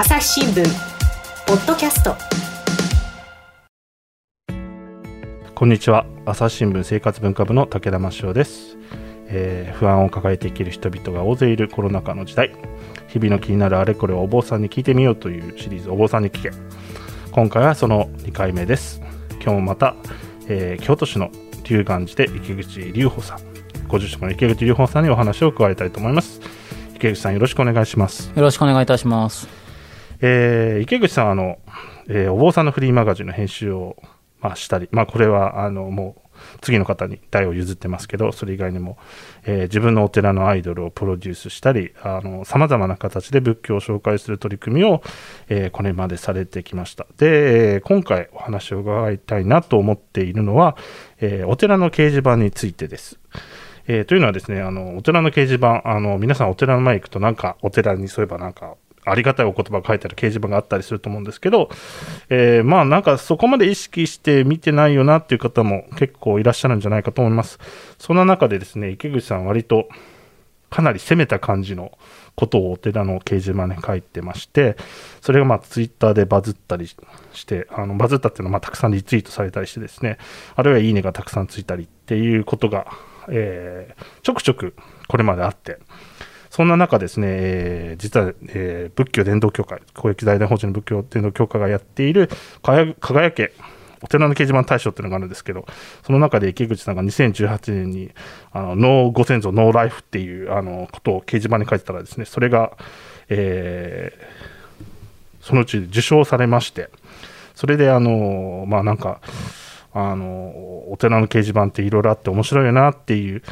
朝日新聞ポッドキャスト。こんにちは。朝日新聞生活文化部の武田真潮です、えー不安を抱えて生きる人々が大勢いるコロナ禍の時代。日々の気になるあれこれをお坊さんに聞いてみようというシリーズお坊さんに聞け。今回はその2回目です。今日もまた、えー京都市の龍岩寺で池口隆法さん。ご住職の池口隆法さんにお話を伺いたいと思います。池口さんよろしくお願いします。よろしくお願いいたします。えー池口さんあの、えーお坊さんのフリーマガジンの編集を、まあ、したり、まあ、これはあのもう次の方に代を譲ってますけどそれ以外にも、えー自分のお寺のアイドルをプロデュースしたりさまざまな形で仏教を紹介する取り組みを、えーこれまでされてきました。で、え今回お話を伺いたいなと思っているのは、えーお寺の掲示板についてです。えというのはですね、あの、お寺の掲示板、あの、皆さんお寺の前行くとなんか、お寺にそういえばなんか、ありがたいお言葉が書いてある掲示板があったりすると思うんですけど、えーまあなんかそこまで意識して見てないよなっていう方も結構いらっしゃるんじゃないかと思います。そんな中でですね、池口さん割とかなり攻めた感じのことをお寺の掲示板に書いてまして、それがまあツイッターでバズったりして、あのバズったっていうのはまあたくさんリツイートされたりしてですね、あるいはいいねがたくさんついたりっていうことが、えーちょくちょくこれまであって、そんな中ですね、えー実は、えー仏教伝道協会、公益財団法人の仏教伝道協会がやっている輝けお寺の掲示板大賞っていうのがあるんですけど、その中で池口さんが2018年に、あの、ノーご先祖ノーライフっていう、あの、ことを掲示板に書いてたらですね、それが、えーそのうち受賞されまして、それで、あの、まあなんか、あの、お寺の掲示板っていろいろあって面白いよなっていう、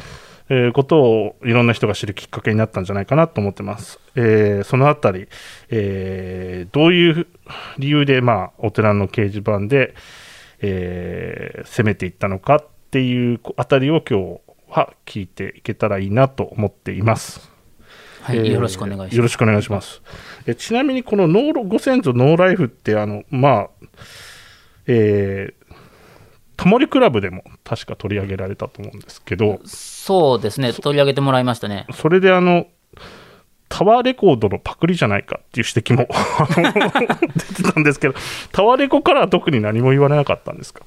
えーことをいろんな人が知るきっかけになったんじゃないかなと思ってます。えーそのあたり、えーどういう理由で、まあ、お寺の掲示板で、えー攻めていったのかっていうあたりを今日は聞いていけたらいいなと思っています。はい、えーよろしくお願いします。よろしくお願いします。えちなみにこのノーロご先祖ノーライフってあのまあえータモリクラブでも確か取り上げられたと思うんですけど、そうですね、取り上げてもらいましたね。それであのタワーレコードのパクリじゃないかっていう指摘も 出てたんですけど、タワーレコからは特に何も言われなかったんですか？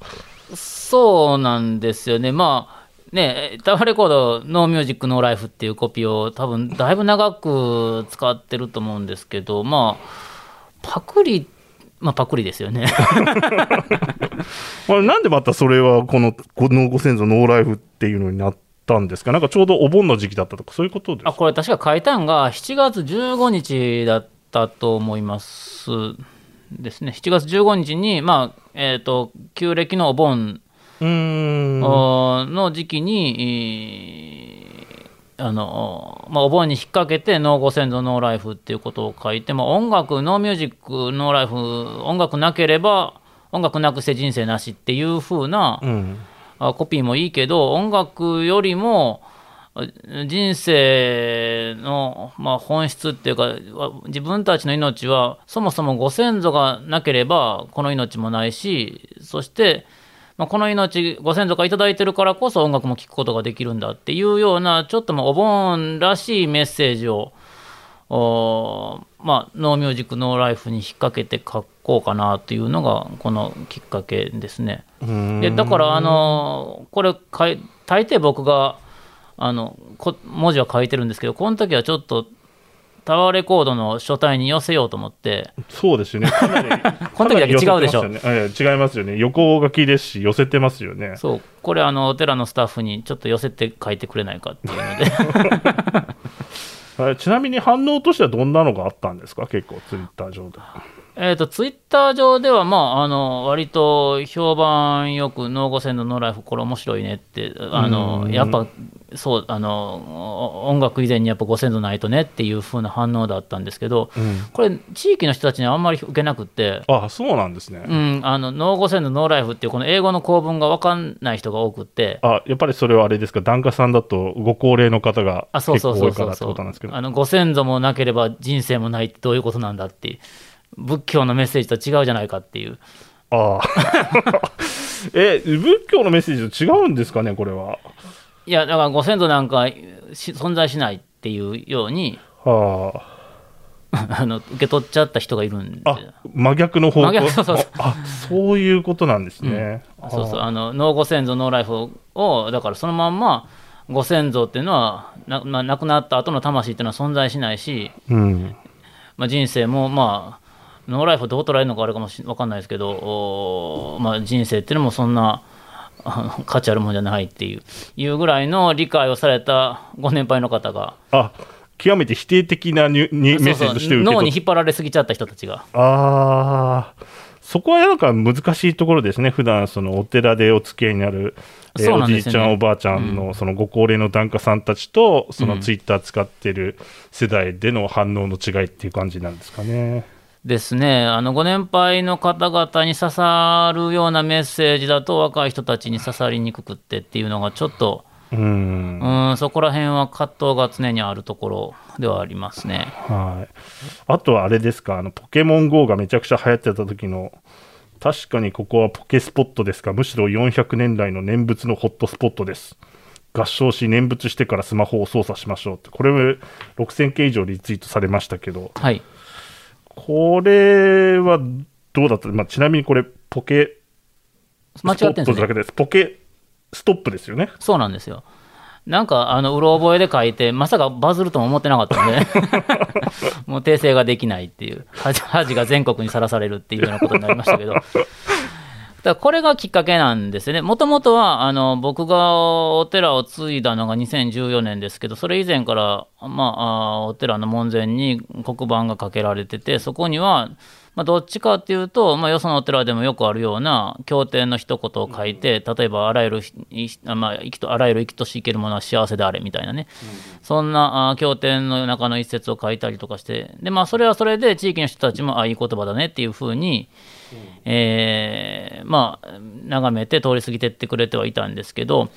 そうなんですよね。まあ、ね、タワーレコード、ノーミュージックノーライフっていうコピーを多分だいぶ長く使ってると思うんですけど、まあ、パクリ、まあパクリですよね。ま あ、なんでまたそれはこのこのご先祖ノーライフっていうのになったんですか？なんかちょうどお盆の時期だったとかそういうことですあ、か。これ確か書いたんが7月15日だったと思います。ですね。7月15日に、まあ、えっ、と、旧暦のお盆の時期に、えーあのまあ、お盆に引っ掛けて「ノーご先祖ノーライフ」っていうことを書いて、まあ、音楽ノーミュージックノーライフ音楽なければ音楽なくして人生なしっていう風なうん。あコピーもいいけど音楽よりもあ人生の、まあ、本質っていうかわ自分たちの命はそもそもご先祖がなければこの命もないしそして、まあ、この命ご先祖が頂いてるからこそ音楽も聴くことができるんだっていうようなちょっとまあお盆らしいメッセージをおーまあ、ノーミュージックノーライフに引っ掛けて書こうかなというのがこのきっかけですね。でだからあのこれかい大抵僕があのこ文字は書いてるんですけどこの時はちょっとタワーレコードの書体に寄せようと思ってそうですよね。かなり この時だけ違うでしょねええ違いますよね。横書きですし、寄せてますよね。そうこれあのお寺のスタッフにちょっと寄せて書いてくれないかっていうので えちなみに反応としてはどんなのがあったんですか？結構、ツイッター上で。えーとツイッター上では、まあ、あの割と評判よく「ノーゴセンドノーライフこれ面白いね」ってあのうんやっぱそうあのお音楽以前にやっぱご先祖ないとねっていう風な反応だったんですけどこれ地域の人たちにはあんまり受けなくって。あ、そうなんですね。うん、あのノーゴセンドノーライフっていうこの英語の構文が分かんない人が多くってあ、やっぱりそれはあれですか、檀家さんだとご高齢の方があそう結そう構多いからってことなんですけど。あのご先祖もなければ人生もないってどういうことなんだっていう仏教のメッセージと違うじゃないかっていうああ。え、仏教のメッセージと違うんですかね、これは。いやだからご先祖なんかし存在しないっていうようにはあ。あの受け取っちゃった人がいるんであ真逆の方向？真逆そうそうそう。あそういうことなんですね、そうそう。ああのノーご先祖ノーライフをだからそのまんまご先祖っていうのはな、まあ、亡くなった後の魂っていうのは存在しないし、うん。まあ、人生もまあノーライフをどう捉えるのかあれかもし分かんないですけど、おまあ、人生っていうのもそんなあの価値あるもんじゃないっていういうぐらいの理解をされたご年配の方があ極めて否定的なににメッセージとして脳に引っ張られすぎちゃった人たちが。ああ、そこはなんか難しいところですね、普段そのお寺でお付き合いになる、えーそうなおじいちゃん、おばあちゃんのそのご高齢の檀家さんたちと、そのツイッター使ってる世代での反応の違いっていう感じなんですかね。ですね、あのご年配の方々に刺さるようなメッセージだと、若い人たちに刺さりにくくってっていうのが、ちょっと、うん、うん、そこら辺は葛藤が常にあるところではありますね。はい。あとはあれですか、あのポケモン GO がめちゃくちゃ流行ってた時の、確かにここはポケスポットですが、むしろ400年来の念仏のホットスポットです。合唱し念仏してからスマホを操作しましょうって、これ6000件以上リツイートされましたけど、はい、これはどうだった、まあ、ちなみにこれ、ポケ間違ってんですね。ポケストップですよね。そうなんですよ。なんか、あの、うろ覚えで書いて、まさかバズるとも思ってなかったんで、もう訂正ができないっていう、恥恥が全国にさらされるっていうようなことになりましたけど、だこれがきっかけなんですよね。もともとは、あの、僕がお寺を継いだのが2014年ですけど、それ以前から、まあ、あお寺の門前に黒板がかけられてて、そこには、まあ、どっちかっていうと、まあ、よそのお寺でもよくあるような経典の一言を書いて、例えばあらゆるまあ、生きとあらゆる生きとし生けるものは幸せであれみたいなね、そんなあ経典の中の一節を書いたりとかして、でまあ、それはそれで地域の人たちも、あいい言葉だねっていうふうに、えーまあ、眺めて通り過ぎてってくれてはいたんですけど、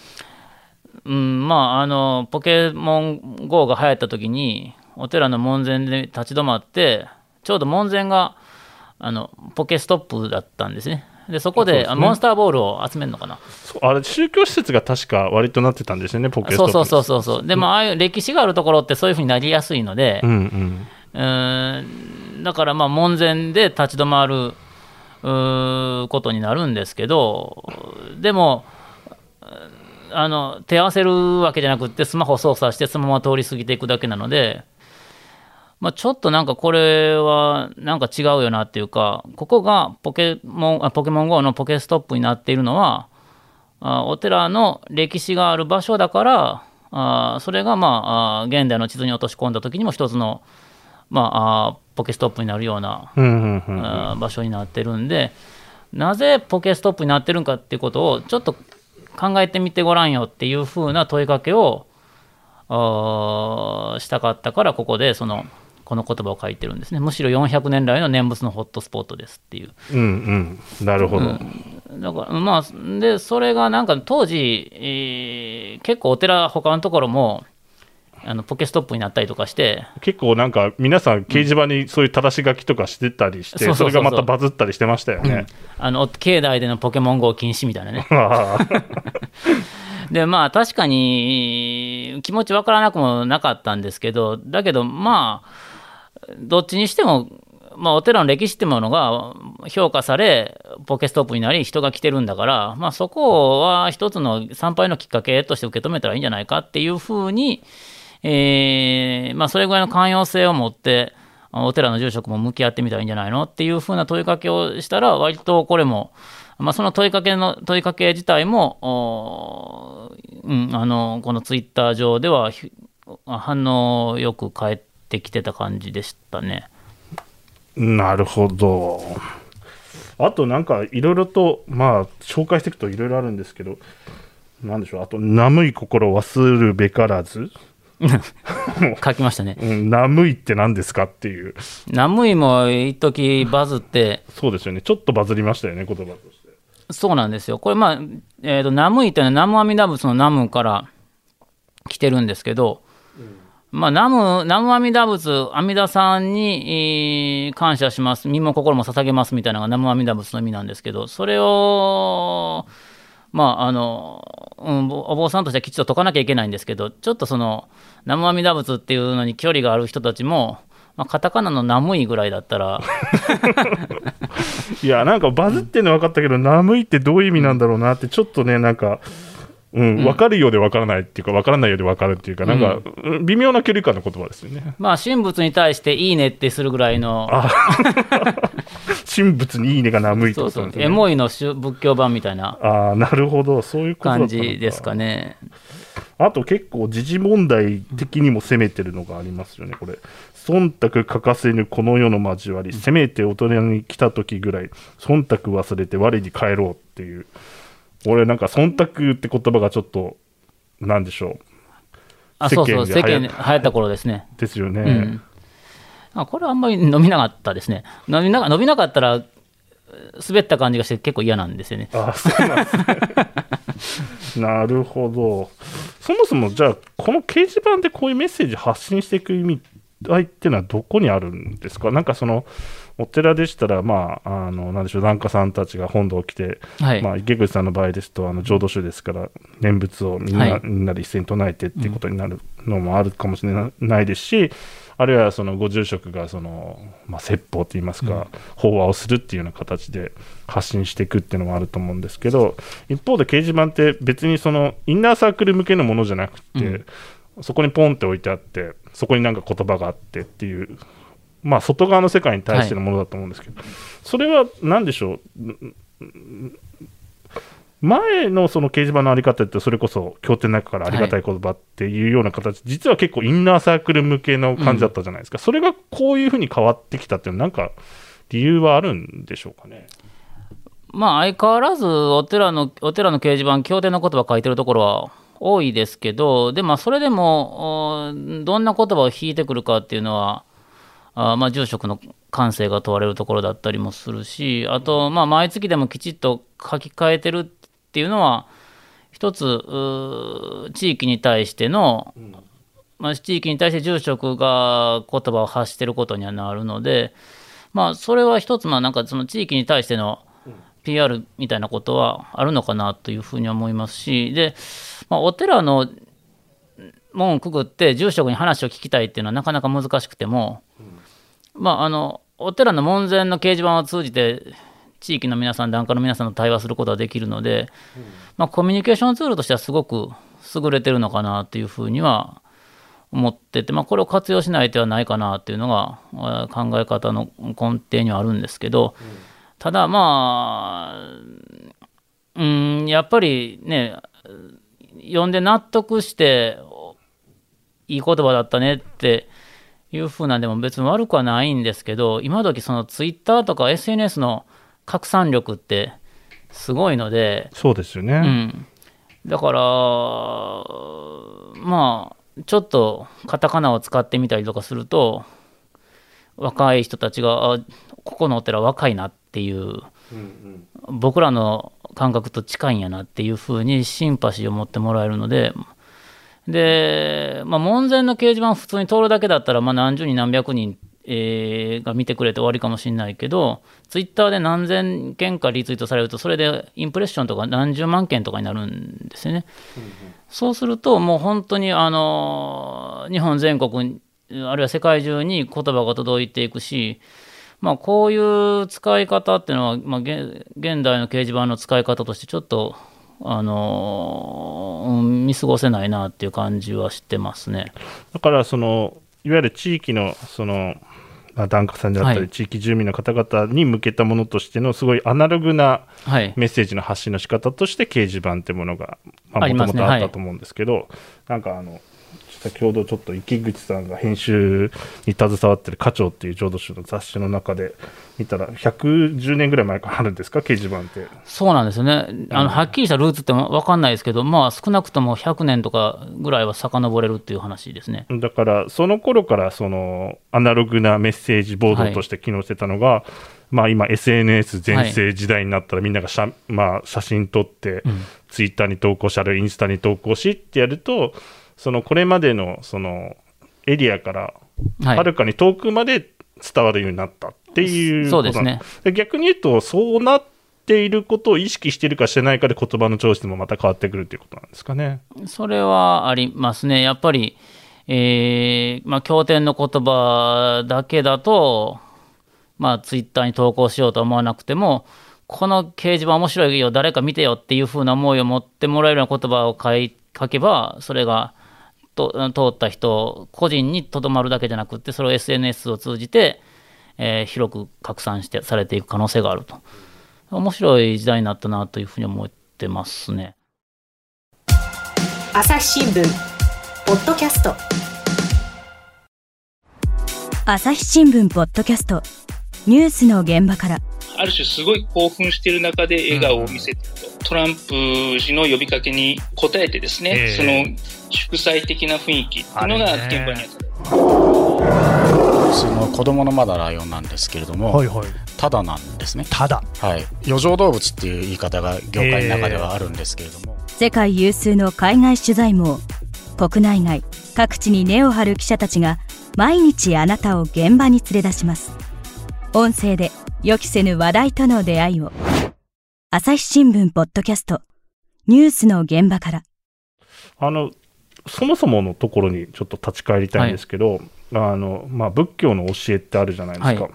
うん、まあ、あの、ポケモン GO が流行った時に、お寺の門前で立ち止まって、ちょうど門前が、あの、ポケストップだったんですね。で、そこでねあモンスターボールを集めるのかな。あれ、宗教施設が確か割となってたんですよね、ポケストップ。そうそうそうそうそう。でも、ああいう歴史があるところってそういうふうになりやすいのでう、んうん。だからまあ門前で立ち止まることになるんですけどでもあの手合わせるわけじゃなくってスマホ操作してそのまま通り過ぎていくだけなので、まあ、ちょっとなんかこれはなんか違うよなっていうかここがポケモンあポケモン GO のポケストップになっているのはあお寺の歴史がある場所だからあそれがまあ現代の地図に落とし込んだ時にも一つのまあ、あポケストップになるような、場所になってるんで、なぜポケストップになってるんかっていうことをちょっと考えてみてごらんよっていうふうな問いかけをしたかったから、ここでそのこの言葉を書いてるんですね。むしろ400年来の念仏のホットスポットですっていう。うんうん。なるほど。だからまあ、で、それがなんか当時、えー結構お寺、他のところも、あのポケストップになったりとかして、結構なんか皆さん掲示板にそういう正し書きとかしてたりして、それがまたバズったりしてましたよね。あの境内でのポケモン GO 禁止みたいなね。でまあ確かに気持ちわからなくもなかったんですけどだけどまあどっちにしても、まあ、お寺の歴史ってものが評価されポケストップになり人が来てるんだから、まあ、そこは一つの参拝のきっかけとして受け止めたらいいんじゃないかっていうふうに、えーまあ、それぐらいの寛容性を持ってお寺の住職も向き合ってみたらいいんじゃないのっていうふうな問いかけをしたら割とこれもまあ、その問いかけの問いかけ自体も、うん、あのこのツイッター上では反応よく返ってきてた感じでしたね。なるほど。あとなんかいろいろと、まあ、紹介していくといろいろあるんですけど、なんでしょう、あと、眠い心忘るべからず、書きましたね。うん、眠いって何ですかっていう、ナムイも一時バズって、そうですよね、ちょっとバズりましたよね、言葉として。そうなんですよ。これ、まあ、えーと、ナムイってのは南無阿弥陀仏のナムから来てるんですけど、まあ、南無南無阿弥陀仏、阿弥陀さんに、えー感謝します、身も心も捧げますみたいなのが南無阿弥陀仏の意味なんですけど、それを、まあ、あの、うん、お坊さんとしてはきちっと解かなきゃいけないんですけど、ちょっとその、南無阿弥陀仏っていうのに距離がある人たちも、まあ、カタカナのナムイぐらいだったら、いや、なんかバズってんの分かったけど、ナムイってどういう意味なんだろうなって、ちょっとね、なんか、うん、分かるようで分からないっていうか、分からないようで分かるっていうか、なんか、微妙な距離感の言葉ですよね。まあ、神仏に対していいねってするぐらいの。神仏にいいねが眠いってことなんですね。エモいの仏教版みたいな。ああ、なるほど、そういう感じですかね。あと結構時事問題的にも攻めてるのがありますよね、これ。忖度欠かせぬこの世の交わり、せめて大人に来た時ぐらい、忖度忘れて我に帰ろうっていう。俺なんか忖度って言葉がちょっと、なんでしょう。あ、そうそう、世間で流行った頃ですね。ですよね。うん、あこれはあんまり伸びなかったですね。伸びな伸びなかったら、滑った感じがして結構嫌なんですよね。あそうなんですね。なるほど。そもそもじゃあ、この掲示板でこういうメッセージ発信していく意味合いっていうのはどこにあるんですか？なんかその、お寺でしたら、まあ、あの、なんでしょう、檀家さんたちが本堂を来て、はい、まあ、池口さんの場合ですと、あの、浄土宗ですから、念仏をみんな、はい、みんなで一斉に唱えてっていうことになるのもあるかもしれないですし、うん、あるいはそのご住職がその、まあ、説法といいますか、うん、法話をするっていうような形で発信していくっていうのもあると思うんですけど、一方で掲示板って別にそのインナーサークル向けのものじゃなくて、うん。そこにポンって置いてあって、そこになんか言葉があってっていう、まあ、外側の世界に対してのものだと思うんですけど、はい、それは何でしょう、前のその掲示板のあり方って、それこそ経典の中からありがたい言葉っていうような形、はい、実は結構インナーサークル向けの感じだったじゃないですか、うん、それがこういうふうに変わってきたっていうのは、なんか理由はあるんでしょうかね？まあ、相変わらずお寺のお寺の掲示板、経典の言葉書いてるところは多いですけど、でもそれでも、どんな言葉を引いてくるかっていうのは、あまあ、住職の感性が問われるところだったりもするし、あと、まあ、毎月でもきちっと書き換えてるっていうのは、一つ、地域に対しての、まあ、地域に対して住職が言葉を発してることにはなるので、まあ、それは一つ、まあ、なんかその地域に対しての PR みたいなことはあるのかなというふうに思いますし、で、まあ、お寺の門くぐって住職に話を聞きたいっていうのはなかなか難しくても、まあ、あのお寺の門前の掲示板を通じて地域の皆さん檀家の皆さんと対話することができるので、まあ、コミュニケーションツールとしてはすごく優れてるのかなというふうには思ってて、まあ、これを活用しない手はないかなっていうのが考え方の根底にはあるんですけど、ただまあうんやっぱりね読んで納得していい言葉だったねっていう風なんでも別に悪くはないんですけど今時そのツイッターとか SNS の拡散力ってすごいのでそうですよね、うん、だからまあちょっとカタカナを使ってみたりとかすると若い人たちがあここのお寺若いなっていう、うんうん、僕らの感覚と近いんやなっていうふうにシンパシーを持ってもらえるので、で、まあ、門前の掲示板普通に通るだけだったら、まあ、何十人何百人、えー、が見てくれて終わりかもしれないけど、ツイッターで何千件かリツイートされると、それでインプレッションとか何十万件とかになるんですよね。そうすると、もう本当にあの日本全国、あるいは世界中に言葉が届いていくし、まあ、こういう使い方っていうのは、まあ、現代の掲示板の使い方としてちょっと、あのー、見過ごせないなっていう感じはしてますね。だからそのいわゆる地域のそのまあ、檀家さんであったり、地域住民の方々に向けたものとしてのすごいアナログなメッセージの発信の仕方として掲示板ってものがもともとあったと思うんですけど、はい、なんかあの先ほどちょっと池口さんが編集に携わってる課長っていう浄土宗の雑誌の中で見たら110年ぐらい前からあるんですか？掲示板って。そうなんですよね。あの、はっきりしたルーツって分かんないですけどまあ少なくとも100年とかぐらいは遡れるっていう話ですね。だからその頃からそのアナログなメッセージボードとして機能してたのが、はい。まあ、今、SNS 全盛時代になったら、みんなが写,、まあ、写真撮って、ツイッターに投稿し、あるいはインスタに投稿しってやると、そのこれまでのそのエリアからはるかに遠くまで伝わるようになったっていう、はい、そうですね。逆に言うとそうなっていることを意識しているかしてないかで言葉の調子もまた変わってくるということなんですかね。それはありますね。やっぱりえーまあ、経典の言葉だけだと、まあ、ツイッターに投稿しようと思わなくても、この掲示板面白いよ、誰か見てよっていう風な思いを持ってもらえるような言葉を書い書けば、それがと通った人、個人にとどまるだけじゃなくて、それを SNS を通じて、えー広く拡散してされていく可能性があると。面白い時代になったなというふうに思ってますね。朝日新聞ポッドキャスト朝日新聞ポッドキャストニュースの現場からある種すごい興奮している中で笑顔を見せてると、トランプ氏の呼びかけに応えてですね、ええその祝祭的な雰囲気っていうのが現場にあった。その子供のまだライオンなんですけれども、はいはい。ただなんですね。ただ。はい。余剰動物っていう言い方が業界の中ではあるんですけれども、世界有数の海外取材網国内外各地に根を張る記者たちが毎日あなたを現場に連れ出します音声で予期せぬ話題との出会いを。朝日新聞ポッドキャスト。ニュースの現場から。あのそもそものところにちょっと立ち返りたいんですけど、あのまあ、仏教の教えってあるじゃないですか、はい。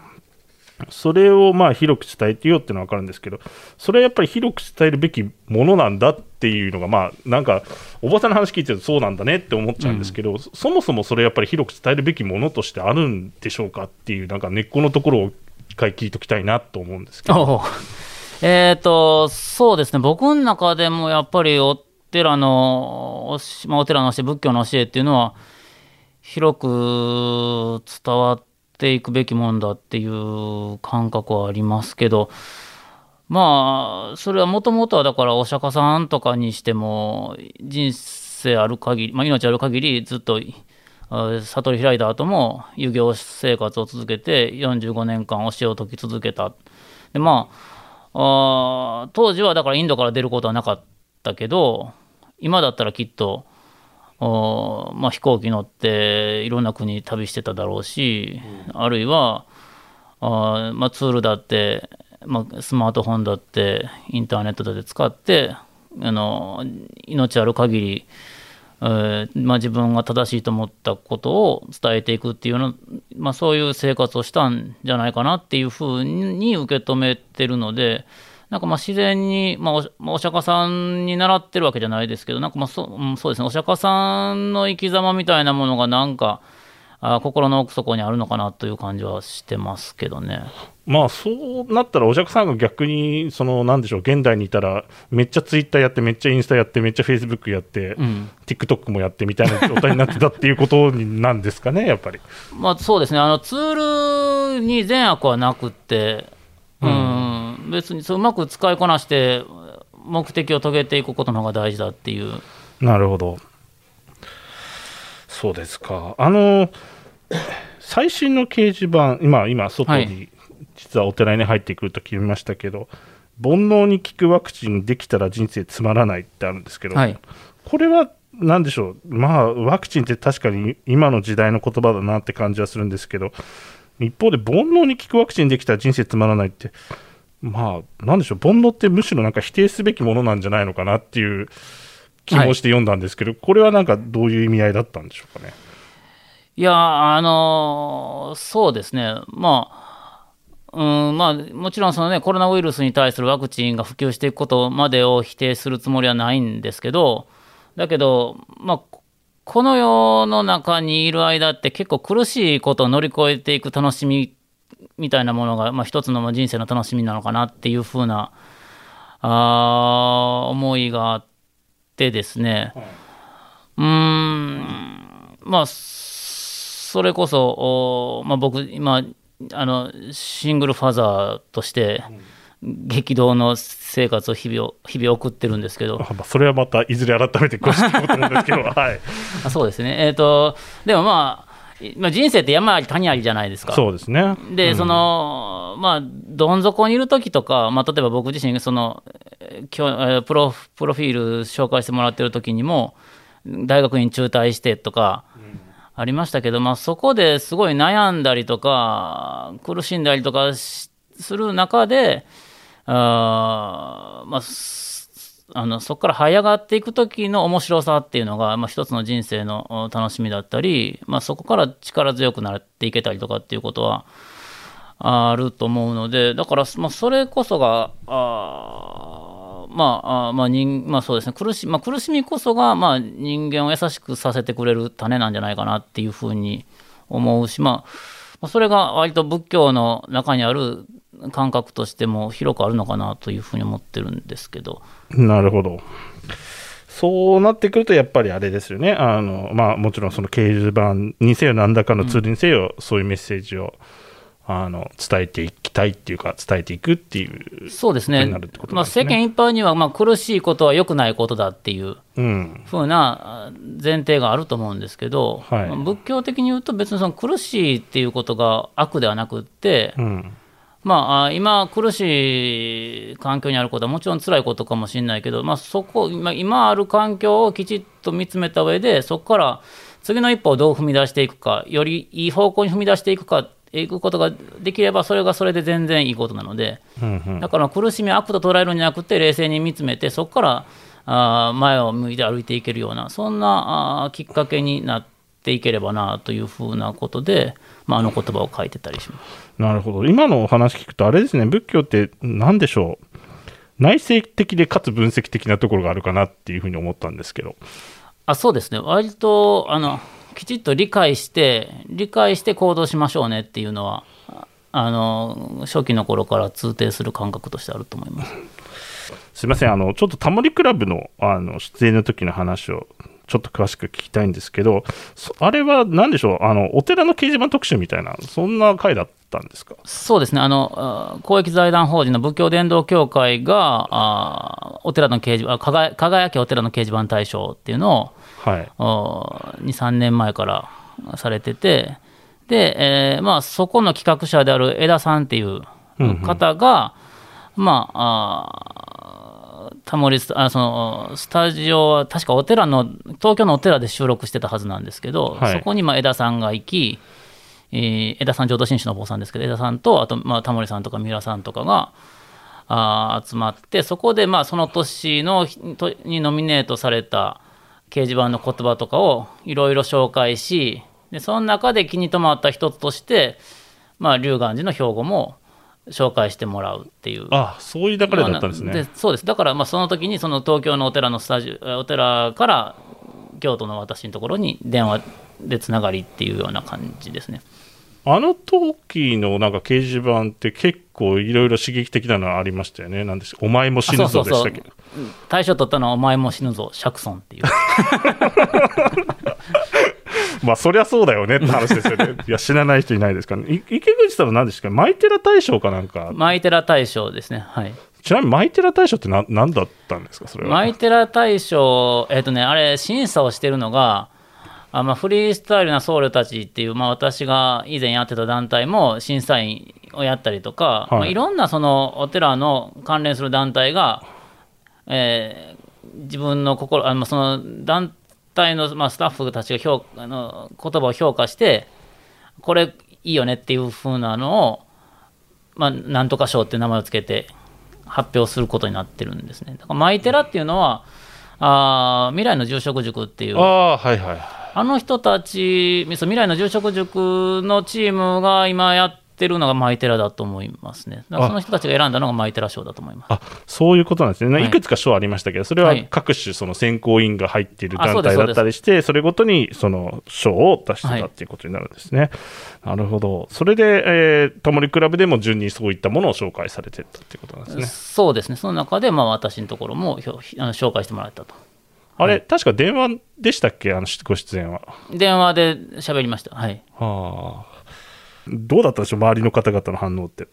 それをまあ広く伝えてよっていうのは分かるんですけど、それはやっぱり広く伝えるべきものなんだっていうのが、まあ、なんか、おばさんの話聞いてるとそうなんだねって思っちゃうんですけど、そそもそもそれやっぱり広く伝えるべきものとしてあるんでしょうかっていう、なんか根っこのところを一回聞いときたいなと思うんですけど。えっ、と、そうですね、僕の中でもやっぱりお寺の、おしまあ、お寺の教え、仏教の教えっていうのは、広く伝わっていくべきもんだっていう感覚はありますけど、まあ、それはもともとはだからお釈迦さんとかにしても、人生ある限り、まあ、命ある限りずっと悟り開いた後も遊行生活を続けて45年間教えを説き続けた。でまああー当時はだからインドから出ることはなかったけど今だったらきっと、おまあ、飛行機乗っていろんな国旅してただろうし、あるいはあー、まあ、ツールだって、まあ、スマートフォンだってインターネットだって使ってあの命ある限りえーまあ、自分が正しいと思ったことを伝えていくっていうの、まあ、そういう生活をしたんじゃないかなっていうふうに受け止めてるので、なんかまあ自然に、まあお、まあお釈迦さんに習ってるわけじゃないですけど、なんかまあそう,、ん、そうですね、お釈迦さんの生き様みたいなものがなんか、あ心の奥底にあるのかなという感じはしてますけどね。まあそうなったらお釈迦さんが逆にそのなんでしょう現代にいたらめっちゃツイッターやってめっちゃインスタやってめっちゃフェイスブックやって、うん、TikTok もやってみたいな状態になってたっていうことになんですかねやっぱり。まあそうですね、あのツールに善悪はなくって、うん、別にそううまく使いこなして、目的を遂げていくことの方が大事だっていう。なるほど。そうですか。あの最新の掲示板今今外はに、実はお寺に入ってくると決めましたけど煩悩に効くワクチンできたら人生つまらないってあるんですけど、はい。これは何でしょう、まあ、ワクチンって確かに今の時代の言葉だなって感じはするんですけど、一方で煩悩に効くワクチンできたら人生つまらないって、まあ、なんでしょう、煩悩ってむしろなんか否定すべきものなんじゃないのかなっていう気もして読んだんですけど、これはなんかどういう意味合いだったんでしょうかね？いや、あのそうですね、まあ、うんまあ、もちろんその、ね、コロナウイルスに対するワクチンが普及していくことまでを否定するつもりはないんですけど、だけど、まあ、この世の中にいる間って結構苦しいことを乗り越えていく楽しみみたいなものが、まあ、一つのまあ人生の楽しみなのかなっていうふうなあー思いがあってですね、うーん、まあ、それこそ、おまあ、僕、今、あの、シングルファザーとして、激動の生活を日々を日々送ってるんですけど、あまあそれはまたいずれ改めて詳しく聞こうと思うんですけど、はい、あそうですね、えーと、でもまあ、いまあ、人生って山あり谷ありじゃないですか。そうですね。で、うんその、まあ、どん底にいる時とか、まあ、例えば僕自身、その、えー今日、えープロ、プロフィール紹介してもらってる時にも、大学院中退してとか、ありましたけど、まあ、そこですごい悩んだりとか、苦しんだりとかする中で、あまあ、あのそこから這い上がっていく時の面白さっていうのが、まあ、一つの人生の楽しみだったり、まあ、そこから力強くなっていけたりとかっていうことはあると思うのでだから、まあ、それこそがあまああまあ人まあそうですね苦し,、まあ、苦しみこそが、まあ、人間を優しくさせてくれる種なんじゃないかなっていうふうに思うしまあそれが割と仏教の中にある感覚としても広くあるのかなというふうに思ってるんですけど。なるほど。そうなってくると、やっぱりあれですよね、あのまあ、もちろんその掲示板にせよ、何らかのツールにせよ、そういうメッセージをあの伝えていきたいっていうか、伝えていくっていうそうですね、まあ、世間一般にはまあ苦しいことは良くないことだっていうふうな前提があると思うんですけど、うんはい、仏教的に言うと、別にその苦しいっていうことが悪ではなくって、うん。まあ、今、苦しい環境にあることはもちろん辛いことかもしれないけど、まあ、そこ今今ある環境をきちっと見つめた上でそこから次の一歩をどう踏み出していくかよりいい方向に踏み出していくかいくことができればそれがそれで全然いいことなので、うんうん、だから苦しみ悪と捉えるんじゃなくて冷静に見つめてそこからあ前を向いて歩いていけるようなそんなあきっかけになっていければなというふうなことで、まあ、あの言葉を書いてたりします。なるほど。今のお話聞くと、あれですね、仏教って何でしょう？内省的でかつ分析的なところがあるかなっていうふうに思ったんですけど。あそうですね。割と、あの、きちっと理解して、理解して行動しましょうねっていうのは、あの、初期の頃から通底する感覚としてあると思います。すみません、あの、ちょっとタモリクラブのあの出演の時の話をちょっと詳しく聞きたいんですけど、あれは何でしょう、あのお寺の掲示板特集みたいな、そんな回だったんですか？そうですね、あの公益財団法人の仏教伝道協会が、あお寺の掲示板輝、輝きお寺の掲示板大賞っていうのを、はい、2、3年前からされてて、で、えーまあ、そこの企画者である枝さんっていう方が、うん。うん、まあ、あタモリスあそのスタジオは確かお寺の東京のお寺で収録してたはずなんですけど、はい、そこにまあ枝さんが行き、えー、枝さん浄土真宗のお坊さんですけど枝さんとあとまあタモリさんとか三浦さんとかがあ集まってそこでまあその年のにノミネートされた掲示板の言葉とかをいろいろ紹介しでその中で気に留まった一つとしてまあ龍岩寺の標語も紹介してもらうっていう。あそういう流れだったんですね、でそうです。だからまあその時にその東京のお寺のスタジオお寺から京都の私のところに電話でつながりっていうような感じですね。あの時のなんか掲示板って結構いろいろ刺激的なのありましたよね。なんですお前も死ぬぞでしたっけ大賞取ったのはお前も死ぬぞ、シャクソンっていう。まあそりゃそうだよねって話ですよね。いや知らない人いないですからね。池口さんは何ですか？マイテラ大賞かなんか。マイテラ大賞ですね。はい。ちなみにマイテラ大賞って何何だったんですか？それは。マイテラ大賞、えっ、ー、とね、あれ審査をしてるのが、あまあ、フリースタイルな僧侶たちっていう、まあ、私が以前やってた団体も審査員をやったりとか、はいまあ、いろんなそのお寺の関連する団体が、えー、自分の心あのその団体の、まあ、スタッフたちが評あの言葉を評価してこれいいよねっていうふうなのを、まあ、なんとか賞っていう名前をつけて発表することになってるんですね。だからマイテラっていうのはあ未来の住職塾っていうあ,、はいはい、あの人たち未来の住職塾のチームが今やっってるのがマイテラだと思いますね。その人たちが選んだのがマイテラ賞だと思います。あそういうことなんですね、はい、いくつか賞ありましたけど、それは各種その選考委員が入っている団体だったりして、それごとにその賞を出してたっていうことになるんですね。はい、なるほど。それで、えー、タモリクラブでも順にそういったものを紹介されてたっていうことなんですね。そうですね。その中で、まあ、私のところもあの紹介してもらえたと。あれ、はい、確か電話でしたっけ、あのご出演は。電話で喋りました。はい。はあ。どうだったでしょう、周りの方々の反応って。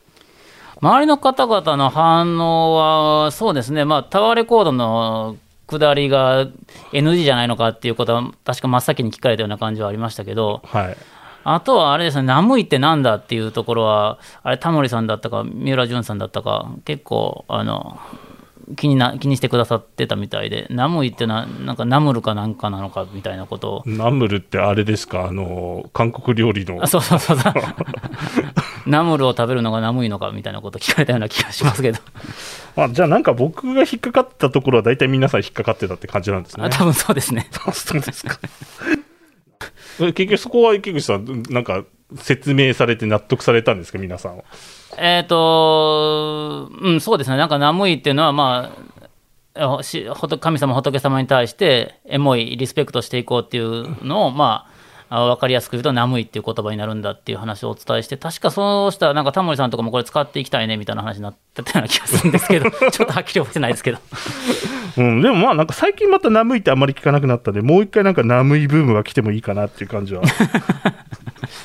周りの方々の反応は、そうですね、まあ、タワーレコードの下りが NG じゃないのかっていうことは、確か真っ先に聞かれたような感じはありましたけど、はい、あとはあれですね、ナムイってなんだっていうところは、あれ、タモリさんだったか、三浦淳さんだったか、結構、あの気にな気にしてくださってたみたいで、ナムイっていうのは、なんかナムルかなんかなのかみたいなことを、ナムルってあれですか？あの韓国料理の。あそうそうそう。そう、ナムルを食べるのがナムイのかみたいなこと聞かれたような気がしますけど、あじゃあなんか僕が引っかかったところは大体皆さん引っかかってたって感じなんですね。あ多分そうですね。そうですか。え結局そこは池口さんなんか説明されて納得されたんですか？皆さんはえっ、と、うん、そうですね、なんかナムイっていうのは、まあ、神様、仏様に対して、エモい、リスペクトしていこうっていうのを、まあ、あ分かりやすく言うと、ナムイっていう言葉になるんだっていう話をお伝えして、確かそうしたら、なんかタモリさんとかもこれ使っていきたいねみたいな話になってたような気がするんですけど、ちょっとはっきり覚えてないですけど。うん、でもまあなんか最近またナムイってあんまり聞かなくなったんでもう一回なんかナムイブームが来てもいいかなっていう感じは。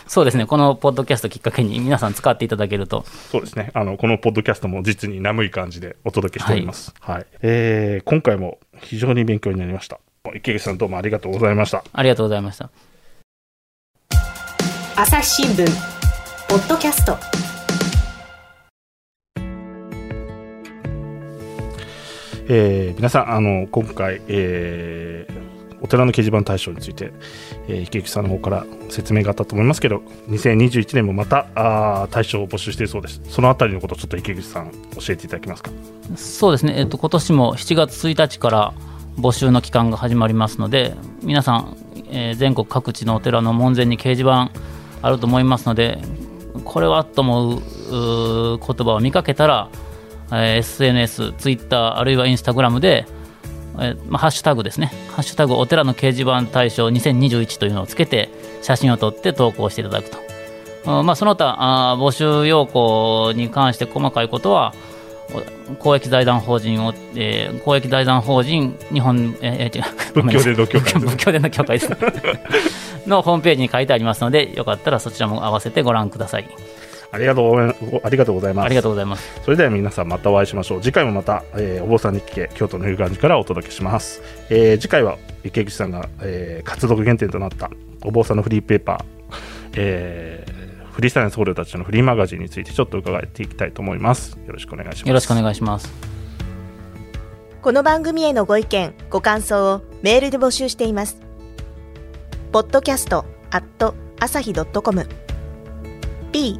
そうですね、このポッドキャストきっかけに皆さん使っていただけると、そうですね。あのこのポッドキャストも実にナムい感じでお届けしております、はい。えー今回も非常に勉強になりました。池口さんどうもありがとうございました。ありがとうございました。朝日新聞ポッドキャストえー皆さんあの今回、えーお寺の掲示板大賞について、えー池口さんの方から説明があったと思いますけど2021年もまたあー大賞を募集しているそうです。そのあたりのことをちょっと池口さん教えていただけますか？そうですね、えっと今年も7月1日から募集の期間が始まりますので、皆さん、えー全国各地のお寺の門前に掲示板あると思いますので、これはと思うう言葉を見かけたら、えー SNS、Twitter、あるいは Instagram で、えーまあ、ハッシュタグですね、ハッシュタグお寺の掲示板大賞2021というのをつけて、写真を撮って投稿していただくと。うんまあ、その他あー募集要項に関して細かいことは、お公益財団法人を、えー公益財団法人日本、えー、違う仏教伝道協会仏教伝道協会です。ねのホームページに書いてありますのでよかったらそちらも合わせてご覧くださいありがとうございありがとうございます。ありがとうございます。それでは皆さんまたお会いしましょう。次回もまた、えーお坊さんに聞け京都の夕漢寺からお届けします、えー次回は池口さんが、えー活動原点となったお坊さんのフリーペーパー、えーフリースタイルの僧侶たちのフリーマガジンについてちょっと伺っていきたいと思います。よろしくお願いします。よろしくお願いします。この番組へのご意見、ご感想をメールで募集しています。podcast アット朝日 .com p